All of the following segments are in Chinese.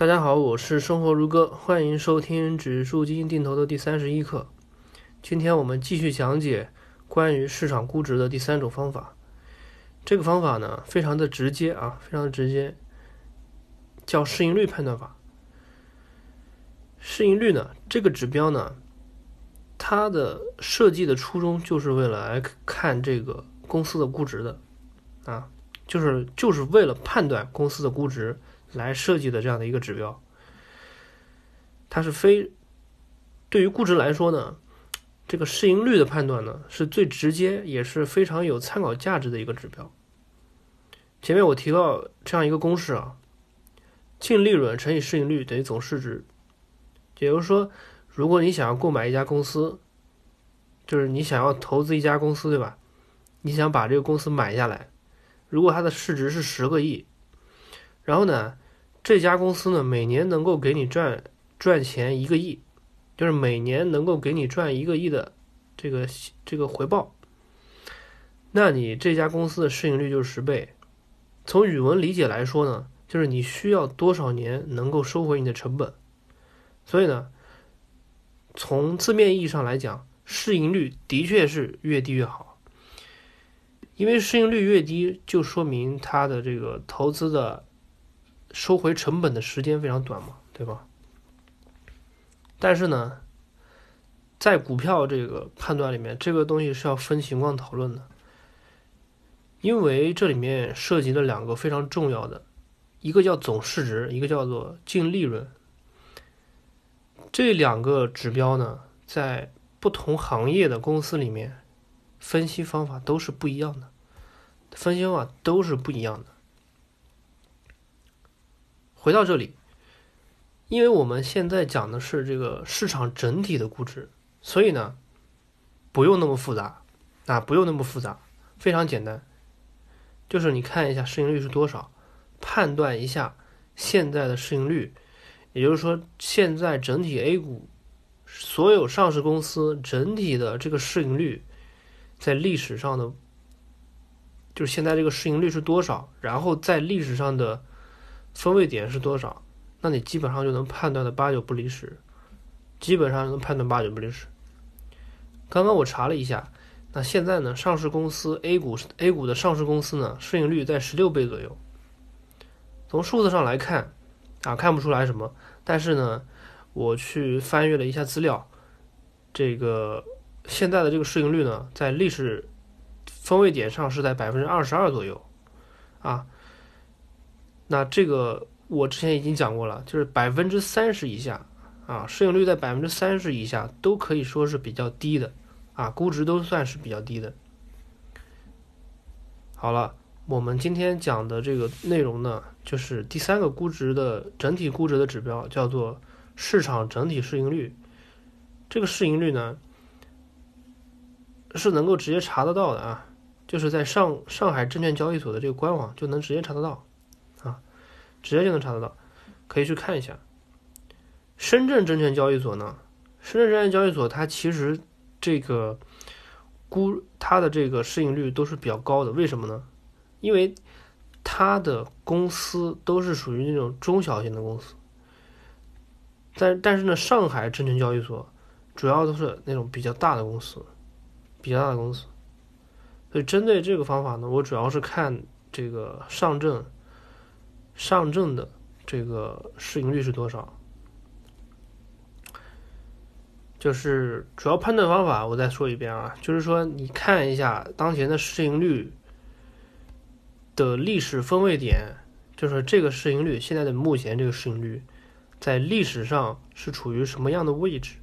大家好，我是生活如歌，欢迎收听指数基金定投的第三十一课。今天我们继续讲解关于市场估值的第三种方法。这个方法呢，非常的直接啊，非常的直接，叫市盈率判断法。市盈率呢，这个指标呢，它的设计的初衷就是为了来看这个公司的估值的啊，就是就是为了判断公司的估值。来设计的这样的一个指标，它是非对于估值来说呢，这个市盈率的判断呢是最直接也是非常有参考价值的一个指标。前面我提到这样一个公式啊，净利润乘以市盈率等于总市值，也就是说，如果你想要购买一家公司，就是你想要投资一家公司，对吧？你想把这个公司买下来，如果它的市值是十个亿。然后呢，这家公司呢每年能够给你赚赚钱一个亿，就是每年能够给你赚一个亿的这个这个回报。那你这家公司的市盈率就是十倍。从语文理解来说呢，就是你需要多少年能够收回你的成本。所以呢，从字面意义上来讲，市盈率的确是越低越好，因为市盈率越低，就说明它的这个投资的。收回成本的时间非常短嘛，对吧？但是呢，在股票这个判断里面，这个东西是要分情况讨论的，因为这里面涉及了两个非常重要的，一个叫总市值，一个叫做净利润。这两个指标呢，在不同行业的公司里面，分析方法都是不一样的，分析方法都是不一样的。回到这里，因为我们现在讲的是这个市场整体的估值，所以呢，不用那么复杂啊，不用那么复杂，非常简单，就是你看一下市盈率是多少，判断一下现在的市盈率，也就是说，现在整体 A 股所有上市公司整体的这个市盈率，在历史上的，就是现在这个市盈率是多少，然后在历史上的。分位点是多少？那你基本上就能判断的八九不离十，基本上能判断八九不离十。刚刚我查了一下，那现在呢，上市公司 A 股 A 股的上市公司呢，市盈率在十六倍左右。从数字上来看，啊，看不出来什么。但是呢，我去翻阅了一下资料，这个现在的这个市盈率呢，在历史分位点上是在百分之二十二左右，啊。那这个我之前已经讲过了，就是百分之三十以下啊，市盈率在百分之三十以下都可以说是比较低的啊，估值都算是比较低的。好了，我们今天讲的这个内容呢，就是第三个估值的整体估值的指标，叫做市场整体市盈率。这个市盈率呢，是能够直接查得到的啊，就是在上上海证券交易所的这个官网就能直接查得到。直接就能查得到，可以去看一下。深圳证券交易所呢，深圳证券交易所它其实这个估它的这个市盈率都是比较高的，为什么呢？因为它的公司都是属于那种中小型的公司，但但是呢，上海证券交易所主要都是那种比较大的公司，比较大的公司。所以针对这个方法呢，我主要是看这个上证。上证的这个市盈率是多少？就是主要判断方法，我再说一遍啊，就是说你看一下当前的市盈率的历史分位点，就是这个市盈率现在的目前这个市盈率在历史上是处于什么样的位置？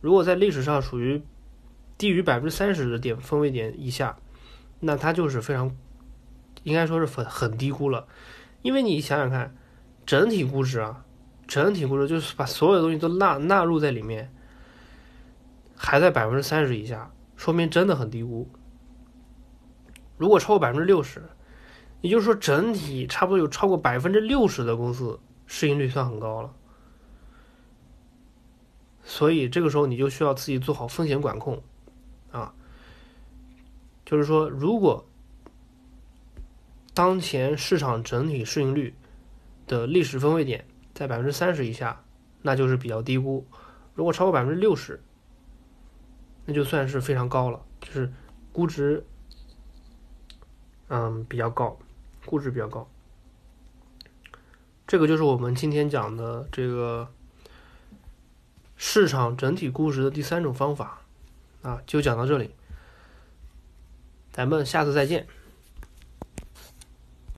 如果在历史上属于低于百分之三十的点分位点以下，那它就是非常应该说是很很低估了。因为你想想看，整体估值啊，整体估值就是把所有东西都纳纳入在里面，还在百分之三十以下，说明真的很低估。如果超过百分之六十，也就是说整体差不多有超过百分之六十的公司市盈率算很高了。所以这个时候你就需要自己做好风险管控，啊，就是说如果。当前市场整体市盈率的历史分位点在百分之三十以下，那就是比较低估；如果超过百分之六十，那就算是非常高了，就是估值，嗯，比较高，估值比较高。这个就是我们今天讲的这个市场整体估值的第三种方法，啊，就讲到这里，咱们下次再见。